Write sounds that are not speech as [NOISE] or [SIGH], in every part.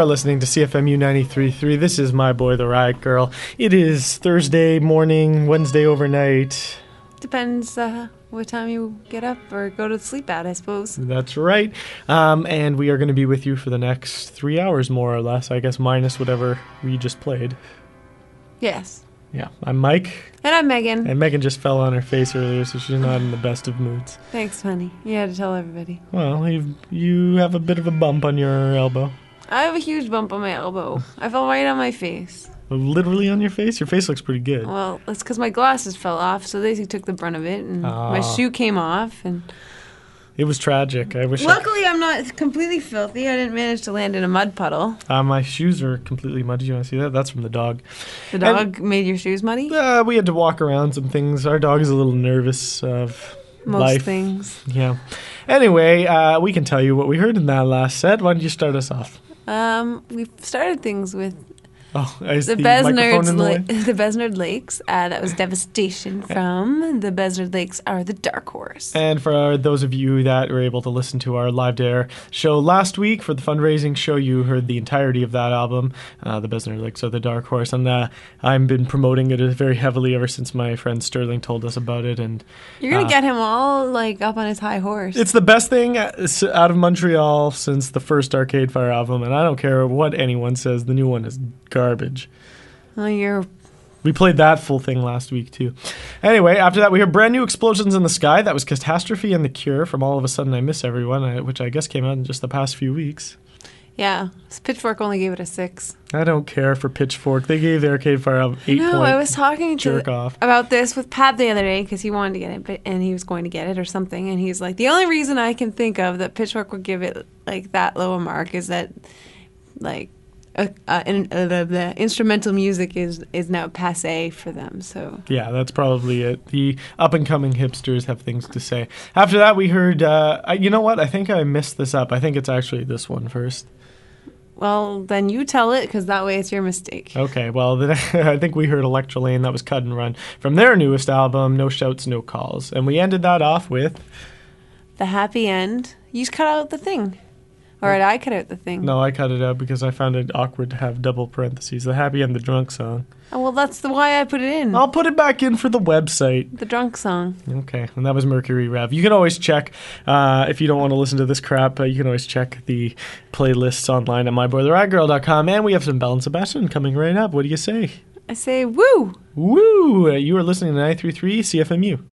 Are listening to CFMU 93.3. This is my boy, the Riot Girl. It is Thursday morning, Wednesday overnight. Depends uh, what time you get up or go to sleep at, I suppose. That's right. Um, and we are going to be with you for the next three hours, more or less, I guess, minus whatever we just played. Yes. Yeah, I'm Mike, And I'm Megan. and Megan just fell on her face earlier, so she's not in the best of moods. Thanks, honey. You had to tell everybody. Well, you you have a bit of a bump on your elbow. I have a huge bump on my elbow. I fell right on my face. Literally on your face? Your face looks pretty good. Well, that's because my glasses fell off, so they took the brunt of it, and my Ah. shoe came off. And It was tragic. I wish I luckily, I'm not completely filthy. I didn't manage to land in a mud puddle. Uh, my shoes are completely muddy. You want to see that? That's from the dog. The dog made your shoes muddy. Uh, we had to walk around some things. Our dog is a little nervous of Most life. things. Yeah. Anyway, uh, we can tell you what we heard in that last set. Why don't you start us off? Um, we've started things with Oh, is the, the, Besnards, [LAUGHS] the? Besnard Lakes. Uh, that was devastation from the Besnard Lakes are the dark horse. And for those of you that were able to listen to our live dare show last week for the fundraising show, you heard the entirety of that album, uh, The Besnard Lakes or The Dark Horse. And uh, I've been promoting it very heavily ever since my friend Sterling told us about it. And You're gonna uh, get him all like up on his high horse. It's the best thing uh, out of Montreal since the first Arcade Fire album, and I don't care what anyone says, the new one is garbage. Oh, you're We played that full thing last week too. Anyway, after that we heard brand new explosions in the sky. That was Catastrophe and the Cure from All of a Sudden I Miss Everyone, uh, which I guess came out in just the past few weeks. yeah. Pitchfork only gave it a six. I don't care for Pitchfork. They gave the Arcade Fire album eight no, point I was talking to off. about this with Pat the other day because he wanted to get it, but, and he was going to get it or something, and he's like, the only reason I can think of that Pitchfork would give it like that low a mark is that like. Uh, uh, in, uh, the, the instrumental music is is now passe for them. So Yeah, that's probably it. The up and coming hipsters have things to say. After that, we heard. Uh, I, you know what? I think I missed this up. I think it's actually this one first. Well, then you tell it because that way it's your mistake. Okay, well, then [LAUGHS] I think we heard Electrelane. That was Cut and Run from their newest album, No Shouts, No Calls. And we ended that off with. The happy end. You just cut out the thing. Or did I cut out the thing? No, I cut it out because I found it awkward to have double parentheses. The happy and the drunk song. Oh, well, that's the why I put it in. I'll put it back in for the website. The drunk song. Okay, and that was Mercury Rev. You can always check uh, if you don't want to listen to this crap. Uh, you can always check the playlists online at myboytheradgirl.com. And we have some Belle and Sebastian coming right up. What do you say? I say, woo! Woo! You are listening to 933 CFMU.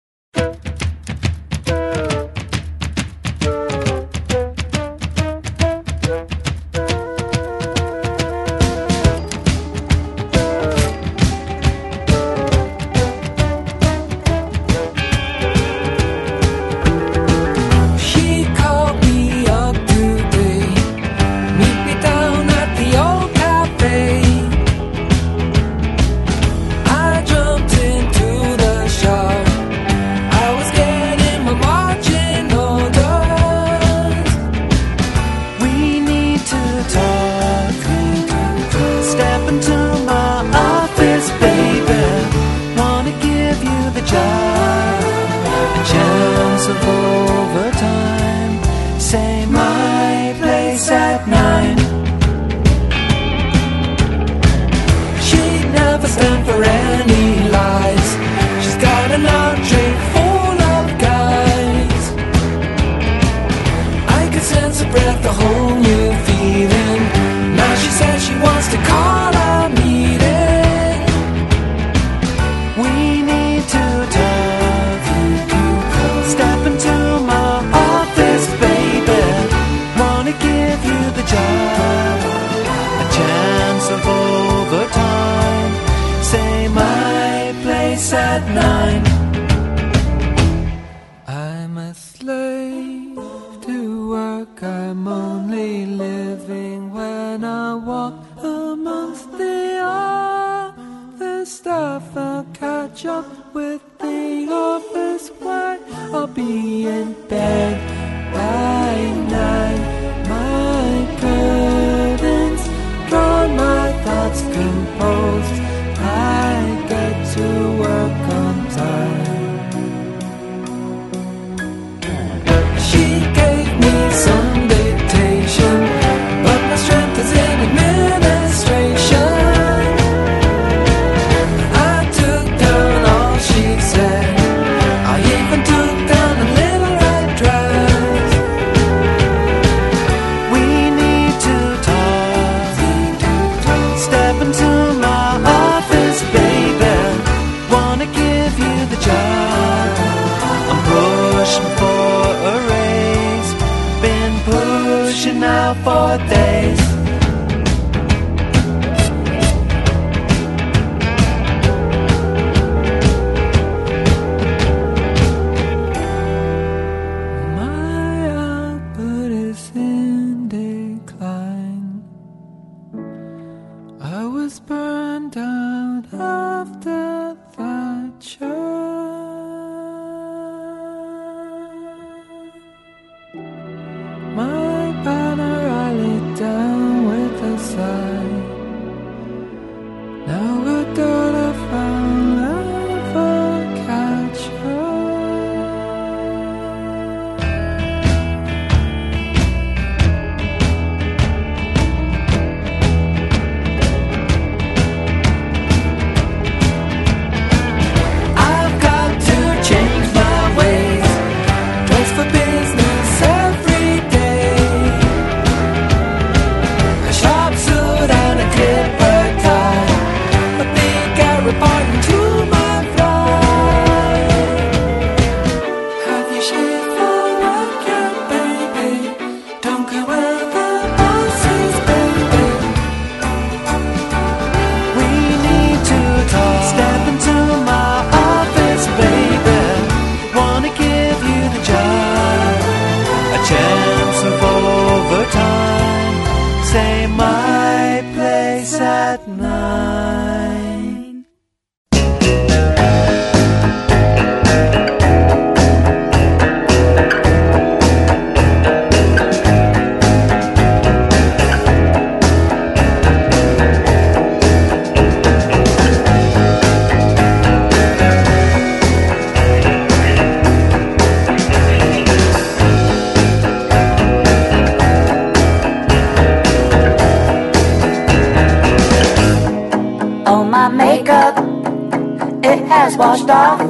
stop.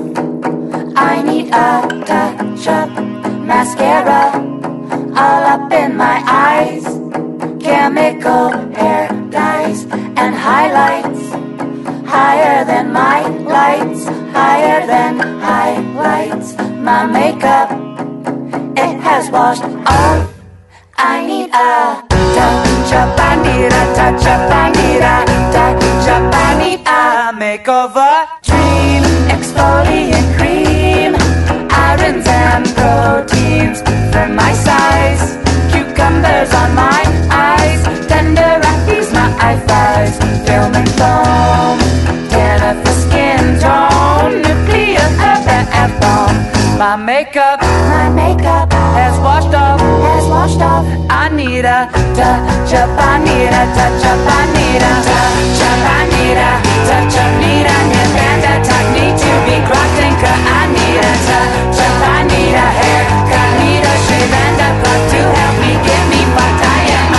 tacha panira, tacha panira, tacha panira, tacha panira, nie będę tak ni to be kratenka anira, tacha panira, hair kanira, she będę plot to help me, give me what I am.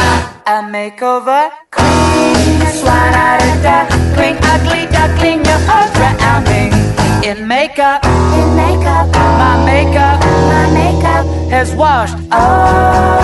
A makeover, clean, swanarada, ugly duckling, you're all drowning in makeup, in makeup, my makeup, my makeup. has washed Oh.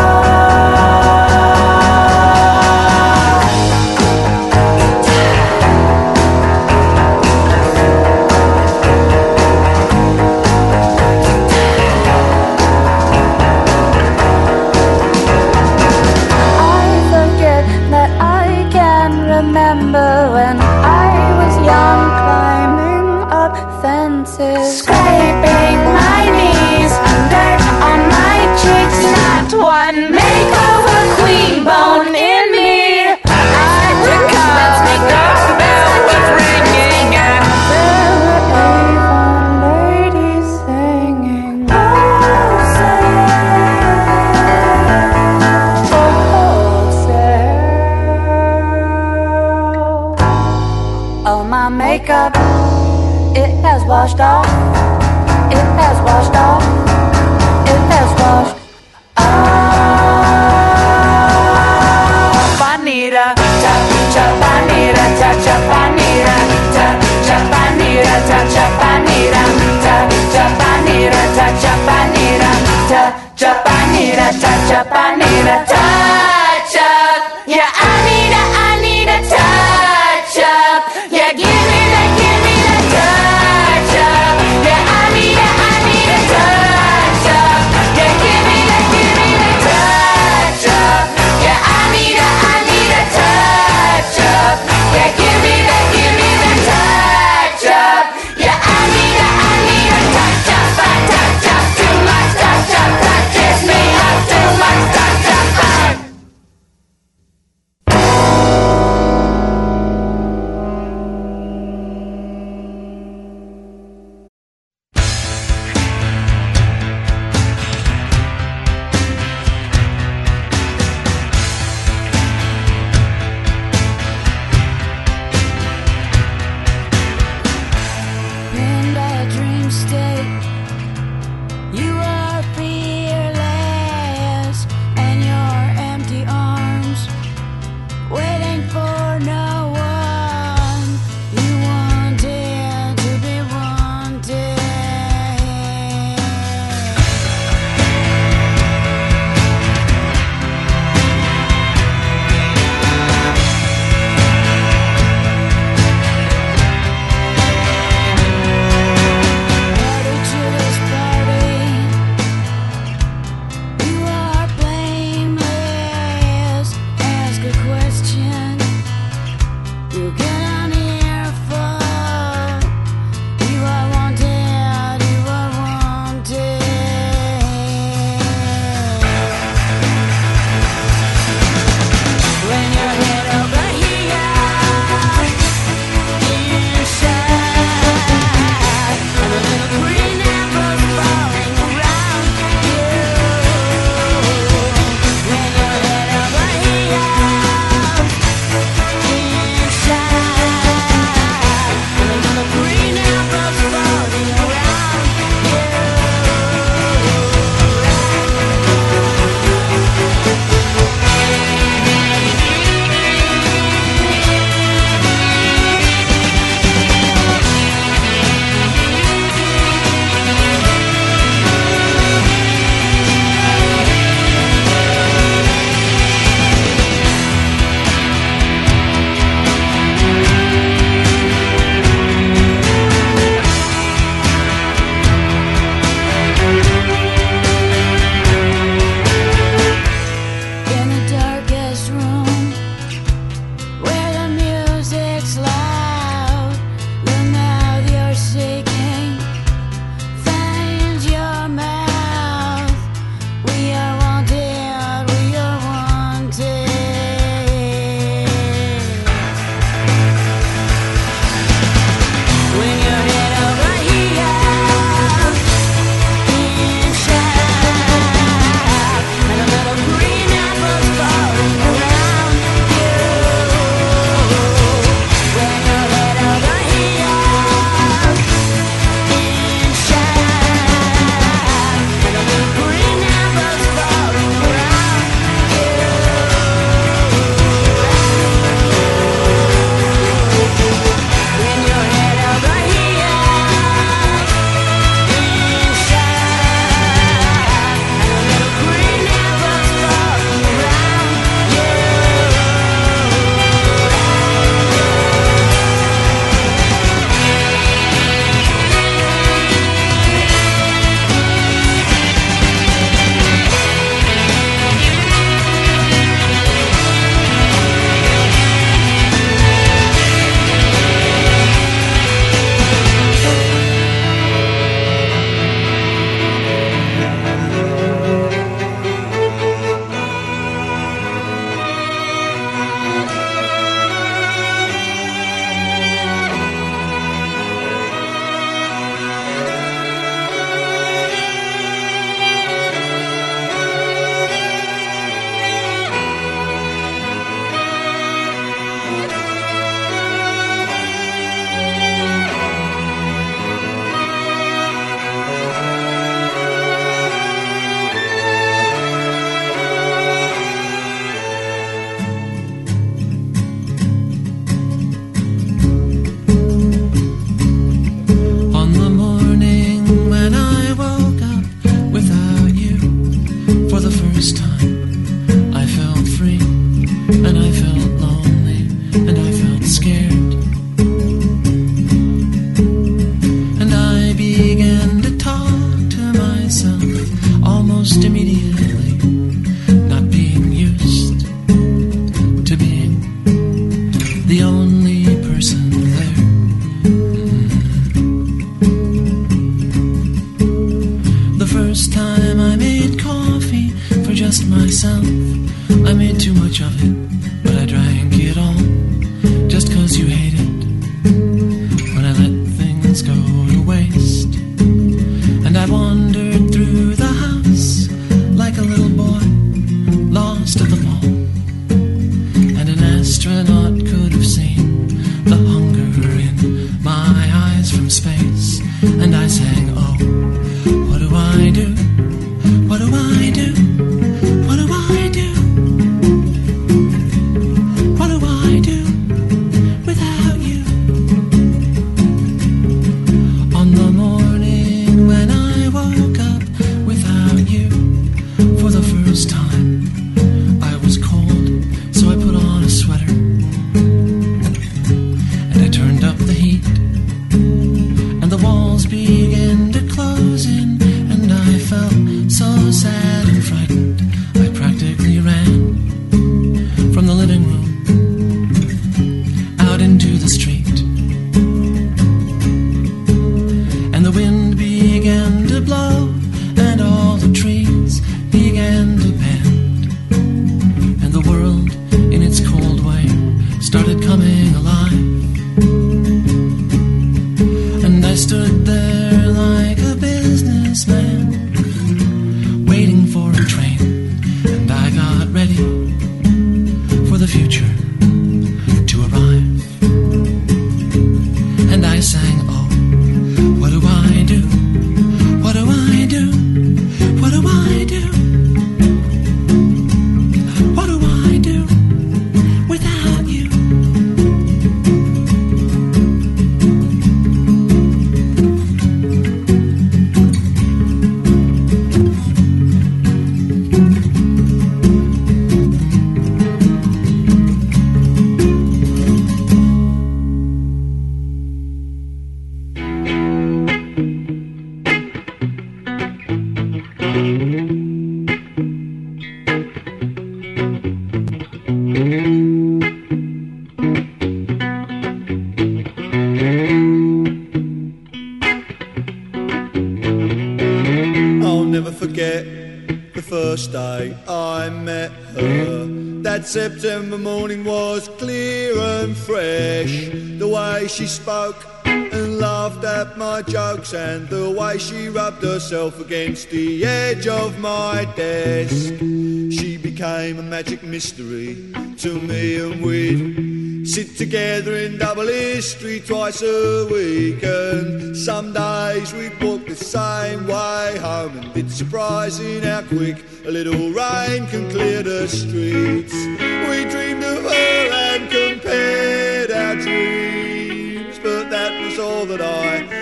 Herself against the edge of my desk. She became a magic mystery to me, and we'd sit together in double history twice a week. And some days we'd walk the same way home, and it's surprising how quick a little rain can clear the streets. We dreamed of her and compared our dreams, but that was all that I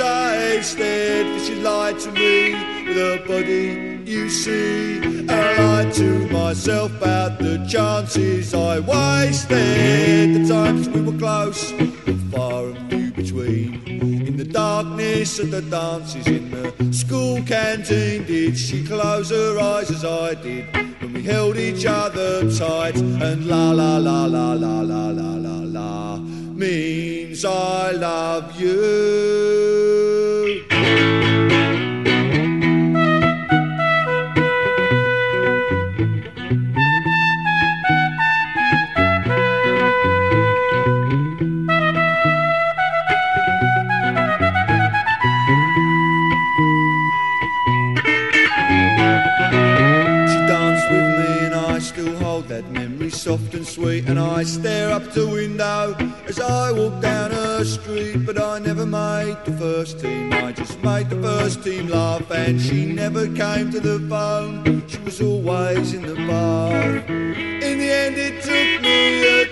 ever tasted. For she lied to me with her body, you see. I lied to myself about the chances I wasted. The times we were close, but far and few between. In the darkness of the dances in the school canteen, did she close her eyes as I did when we held each other tight? And la la la la la la la la means I love you. Soft and I stare up the window as I walk down a street. But I never made the first team, I just made the first team laugh. And she never came to the phone, she was always in the bar. In the end it took me a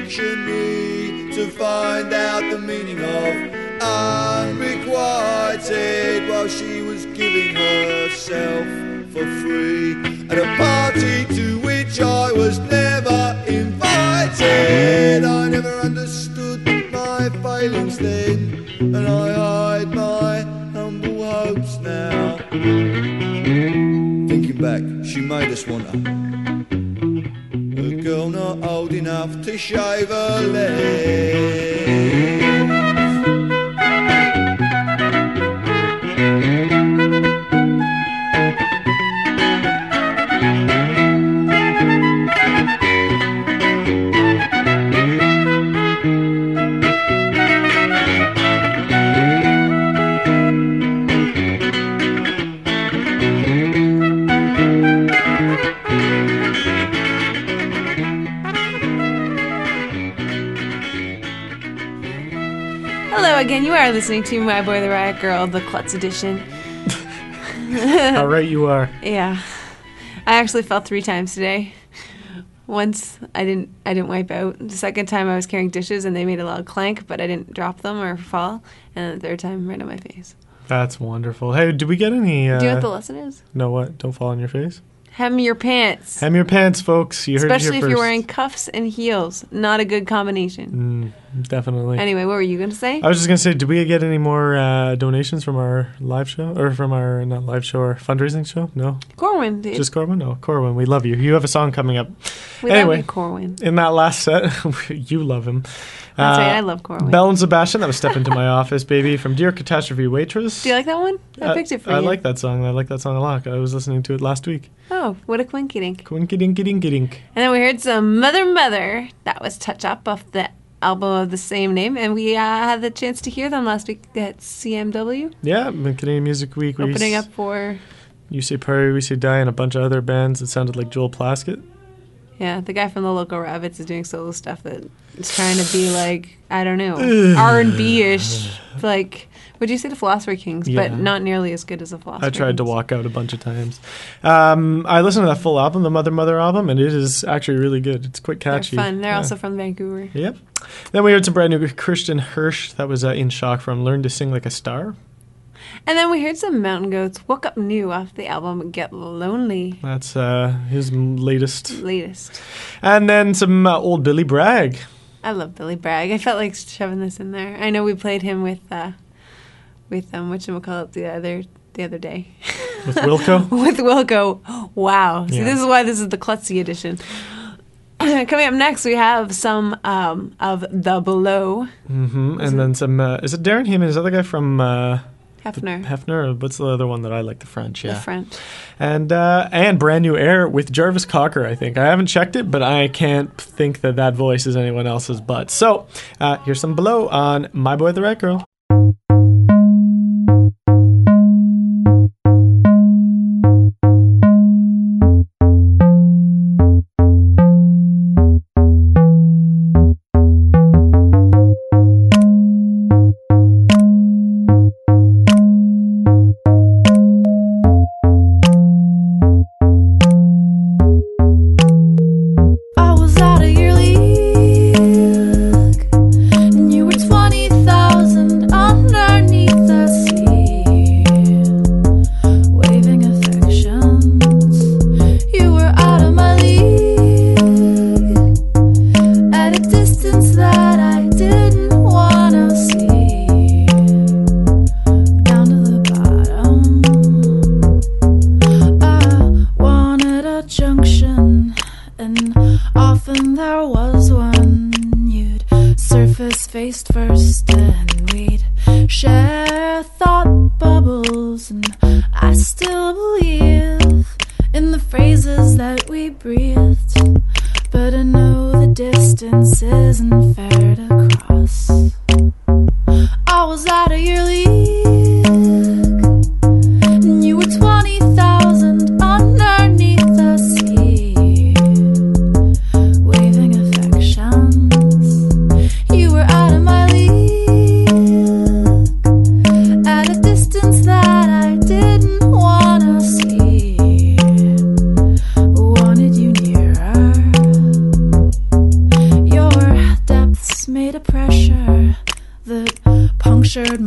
dictionary To find out the meaning of unrequited. While she was giving herself for free at a party to which I was never invited. I never understood my failings then, and I hide my humble hopes now. Thinking back, she made us want her. A girl not old enough to shave her legs. Hello again. You are listening to My Boy the Riot Girl, the Klutz edition. [LAUGHS] How right you are. Yeah, I actually fell three times today. Once I didn't, I didn't wipe out. The second time I was carrying dishes and they made a loud clank, but I didn't drop them or fall. And the third time, right on my face. That's wonderful. Hey, did we get any? Uh, Do you know what the lesson is? no, what? Don't fall on your face. Hem your pants, Hem your pants, folks. You heard it especially here if you're wearing cuffs and heels. Not a good combination. Mm, definitely. Anyway, what were you going to say? I was just gonna say, did we get any more uh, donations from our live show or from our not live show, our fundraising show? No, Corwin, dude. just Corwin. No, Corwin, we love you. You have a song coming up. we anyway. love you, Corwin. In that last set, [LAUGHS] you love him. That's Uh, right. I love Corwin. Belle and Sebastian. That was "Step Into My [LAUGHS] Office," baby, from Dear Catastrophe Waitress. Do you like that one? I Uh, picked it for I you. I like that song. I like that song a lot. I was listening to it last week. Oh, what a quinky dink. Quinky dinky dinky dink. And then we heard some Mother Mother. That was Touch Up off the album of the same name. And we uh, had the chance to hear them last week at CMW, Yeah, Canadian Music Week. we opening s- up for, You Say Party, We Say Die, and a bunch of other bands that sounded like Joel Plaskett. Yeah, the guy from the Local Rabbits is doing solo stuff that is trying to be like, I don't know, [SIGHS] R&B-ish. Like, would you say the Philosopher Kings, Yeah. but not nearly as good as the Philosopher I tried to walk out a bunch of times. Um, I listened to that full album, the Mother Mother album, and it is actually really good. It's quite They're catchy. fun. They're Yeah. also from Vancouver. Yep. Then we heard some brand new Kristin Hersh. That was uh, in shock from "Learn to Sing Like a Star." And then we heard some Mountain Goats, Woke Up New off the album Get Lonely. That's uh, his latest. Latest. And then some uh, old Billy Bragg. I love Billy Bragg. I felt like shoving this in there. I know we played him with uh with um what call it the other the other day. With Wilco? [LAUGHS] with Wilco. Wow. See Yeah. this is why this is the klutzy edition. [CLEARS THROAT] Coming up next we have some um of the Blow Mm-hmm. And then some. Uh, is it Darren Hayman? Is that the guy from uh, Hefner. Hefner? What's the other one that I like? The French, The yeah. French. and uh, and brand new air with Jarvis Cocker. I think I haven't checked it, but I can't think that that voice is anyone else's. But so uh, here's some Blow on My Boy the Red Girl.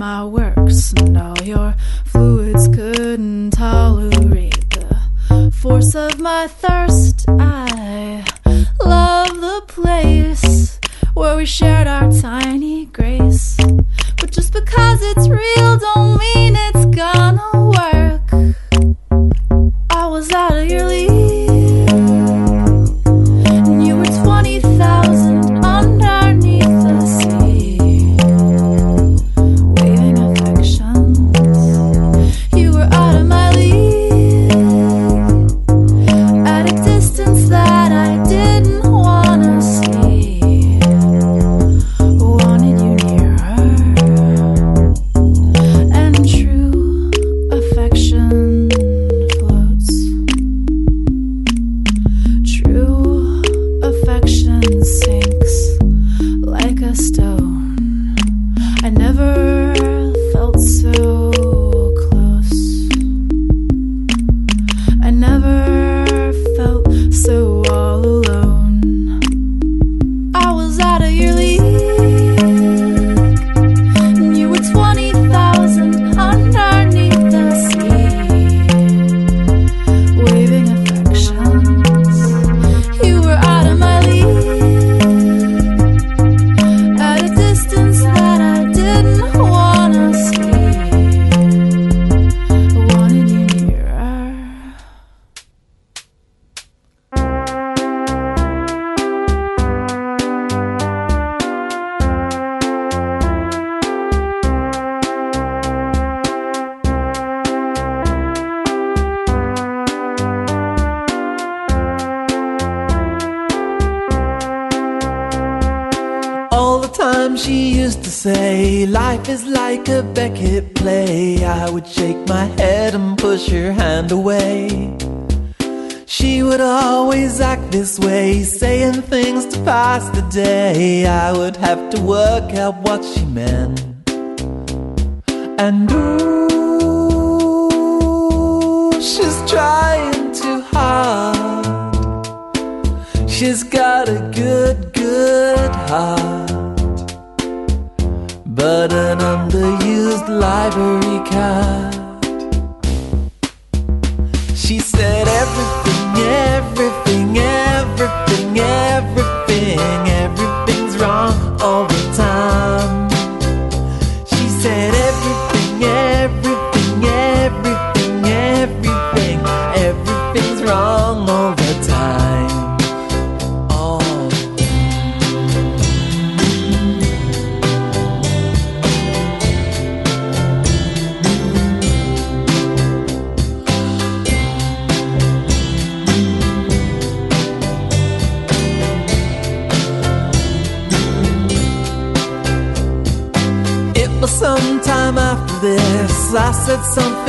My works, and all your fluids couldn't tolerate the force of my thirst. I love the place where we shared our tiny grace, but just because it's real don't mean it's say life is like a Beckett play. I would shake my head and push her hand away. She would always act this way, saying things to pass the day. I would have to work out what she meant. And ooh, she's trying too hard. She's got a good, good heart, but an underused library card. She said everything,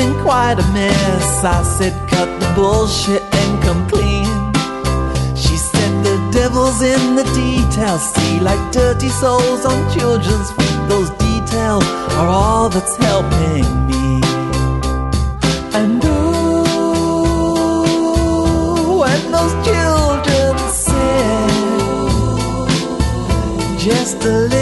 said something quite amiss. I said, cut the bullshit and come clean. She said, the devil's in the details. See, like dirty souls on children's feet. Those details are all that's helping me. And ooh, when those children sin just a little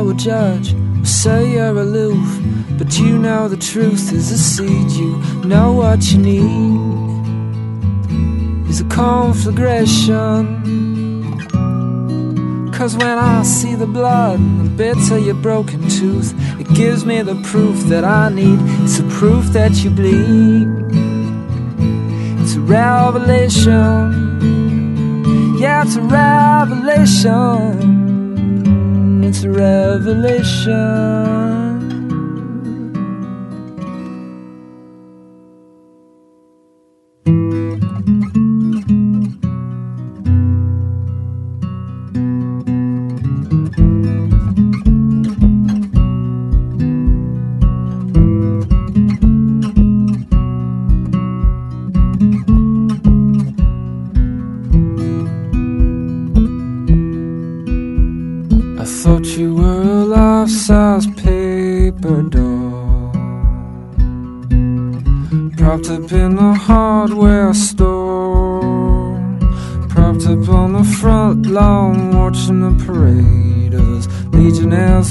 those will judge will say you're aloof, but you know the truth is a seed. You know what you need is a conflagration. Cause when I see the blood and the bits of your broken tooth, it gives me the proof that I need. It's a proof that you bleed. It's a revelation. Yeah, it's a revelation. Revelation.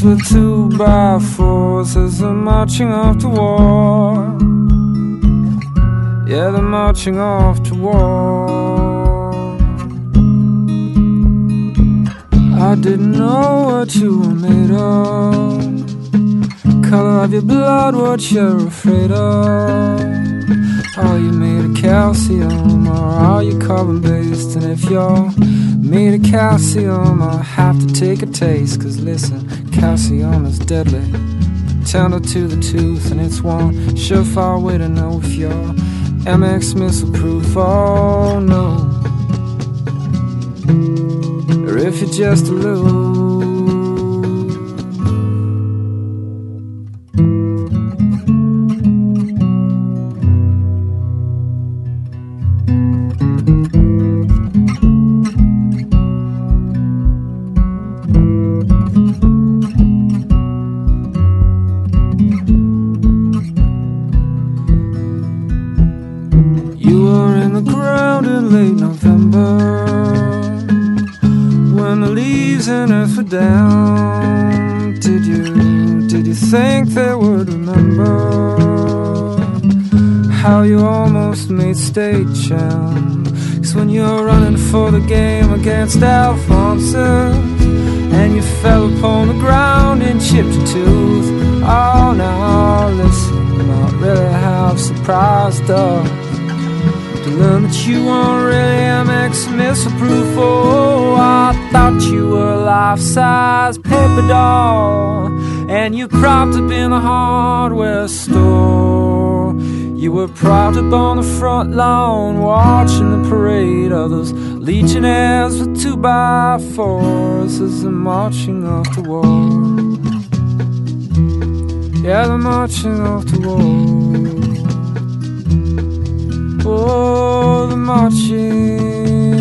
With two by fours As they're marching off to war Yeah, they're marching off to war I didn't know what you were made of. Color of your blood, what you're afraid of. Are you made of calcium or are you carbon based? And if you're made of calcium, I'll have to take a taste. Cause listen, calcium is deadly. Tender to the tooth, and it's one surefire way to know if you're MX missile proof. Oh no or if you're just a loose. Store. You were propped up on the front lawn, watching the parade of those legionnaires with two by fours as they're marching off to war. Yeah, they're marching off to war. Oh, the marching.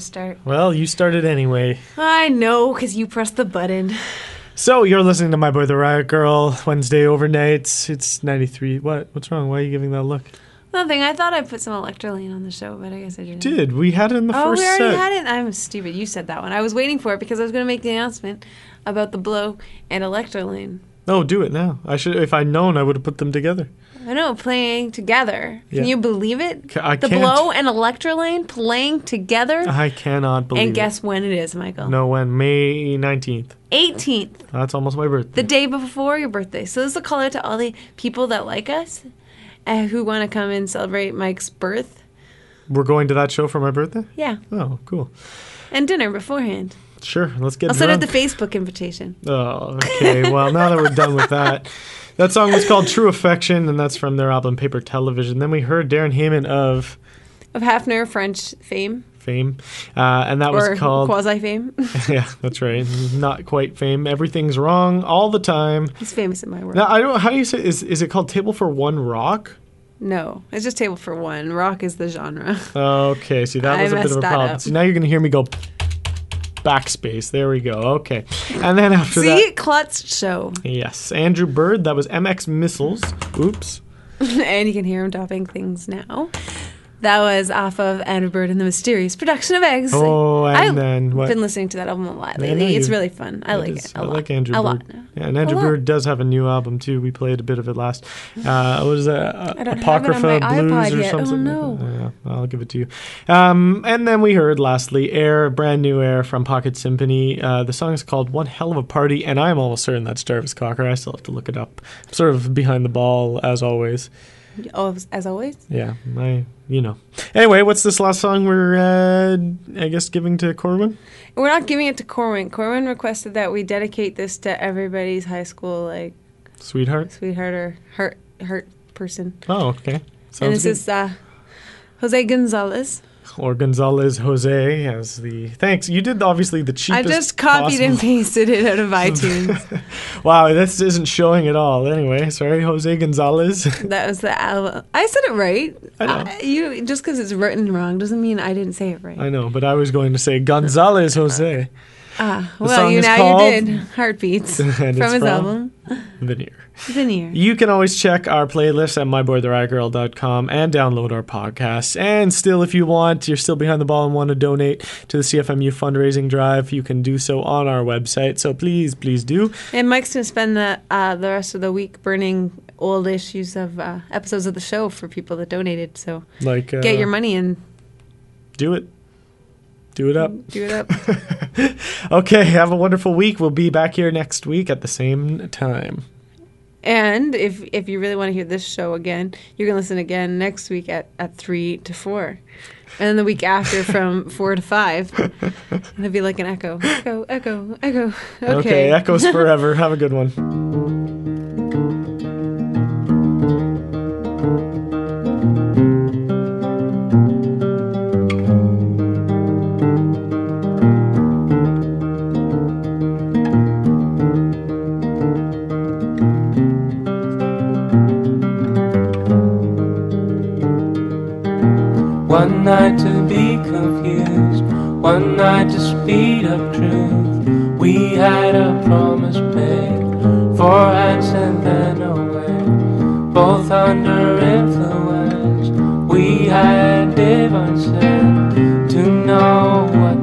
To start. Well, you started anyway. I know, because you pressed the button. So you're listening to My Boy the Riot Girl Wednesday overnights. It's 93. What? What's wrong? Why are you giving that look? Nothing. I thought I put some Electrelane on the show, but I guess I didn't. Did we had it in the oh, first we already set? had it. I'm stupid. You said that one. I was waiting for it because I was going to make the announcement about the blow and Electrelane. Oh, do it now. I should. If I'd known, I would have put them together. I know, playing together. Yeah. Can you believe it? Ca- I the can't. blow and Electrelane playing together. I cannot believe. It. And guess when it is, Michael? No, when May 19th. 18th. That's almost my birthday. the day before your birthday. So this is a call out to all the people that like us, uh, who want to come and celebrate Mike's birth. We're going to that show for my birthday. Yeah, Oh, cool. and dinner beforehand. Sure, let's get out drunk. the Facebook invitation. Oh, okay. Well, now that we're done with that, [LAUGHS] that song was called "True Affection," and that's from their album "Paper Television." Then we heard Darren Hayman of Of Hefner French fame Fame, uh, and that or was called quasi fame. [LAUGHS] [LAUGHS] yeah, that's right. Not quite Fame. Everything's wrong all the time. He's famous in my world. Now I don't. How do you say? Is is it called Table for One Rock? No, it's just table for one. Rock is the genre. Okay, see that I was a bit of a problem. See now you're gonna hear me go backspace. There we go. Okay, and then after See, that, Klutz show, yes, Andrew Bird. That was MX Missiles. Oops. [LAUGHS] and you can hear him dropping things now. That was off of Andrew Bird and the Mysterious Production of Eggs. Oh, and I've then what? been listening to that album a lot lately. It's really fun. I It like is- it a I lot. I like Andrew a Bird. lot. Yeah, and Andrew. Bird does have a new album too. We played a bit of it last. [GASPS] Uh, what is that? Uh, I don't have it on Apocrypha my Blues iPod or yet. Oh, something? no. Yeah, I'll give it to you. Um, and then we heard lastly Air, brand new Air from Pocket Symphony. Uh, the song is called One Hell of a Party, and I'm almost certain that's Jarvis Cocker. I still have to look it up. I'm sort of behind the ball as always. Oh, as always. Yeah, I, you know. Anyway, what's this last song we're, uh, I guess, giving to Corwin? We're not giving it to Corwin. Corwin requested that we dedicate this to everybody's high school like Sweetheart? sweetheart or hurt hurt person. Oh, okay. and this good. is uh, Jose Gonzalez. Or Gonzalez Jose as the thanks. You did obviously the cheapest. I just copied and pasted it out of [LAUGHS] iTunes. [LAUGHS] Wow, this isn't showing at all. Anyway, sorry, Jose Gonzalez. [LAUGHS] that was the album. I said it right. I know. I- you just because it's written wrong doesn't mean I didn't say it right. I know, but I was going to say Gonzalez Jose ah, well, you now called- you did. Heartbeats [LAUGHS] from his from- album Veneer. Veneer. You can always check our playlist at myboytheriotgirl.com and download our podcasts. And still, if you want, you're still behind the ball and want to donate to the CFMU fundraising drive, you can do so on our website. So please, please do. And Mike's gonna spend the uh, the rest of the week burning old issues of uh, episodes of the show for people that donated. So Like, uh, get your money and Do it. Do it up. do it up. [LAUGHS] Okay, have a wonderful week. We'll be back here next week at the same time. and if if you really want to hear this show again, you can listen again next week at, at three to four. And then the week after [LAUGHS] from four to five. It'll be like an echo. Echo, echo, echo. Okay. Okay, echoes forever. [LAUGHS] Have a good one. One night to be confused, one night to speed up truth. We had a promise made, four hands and then away. Both under influence, we had divine sense to know what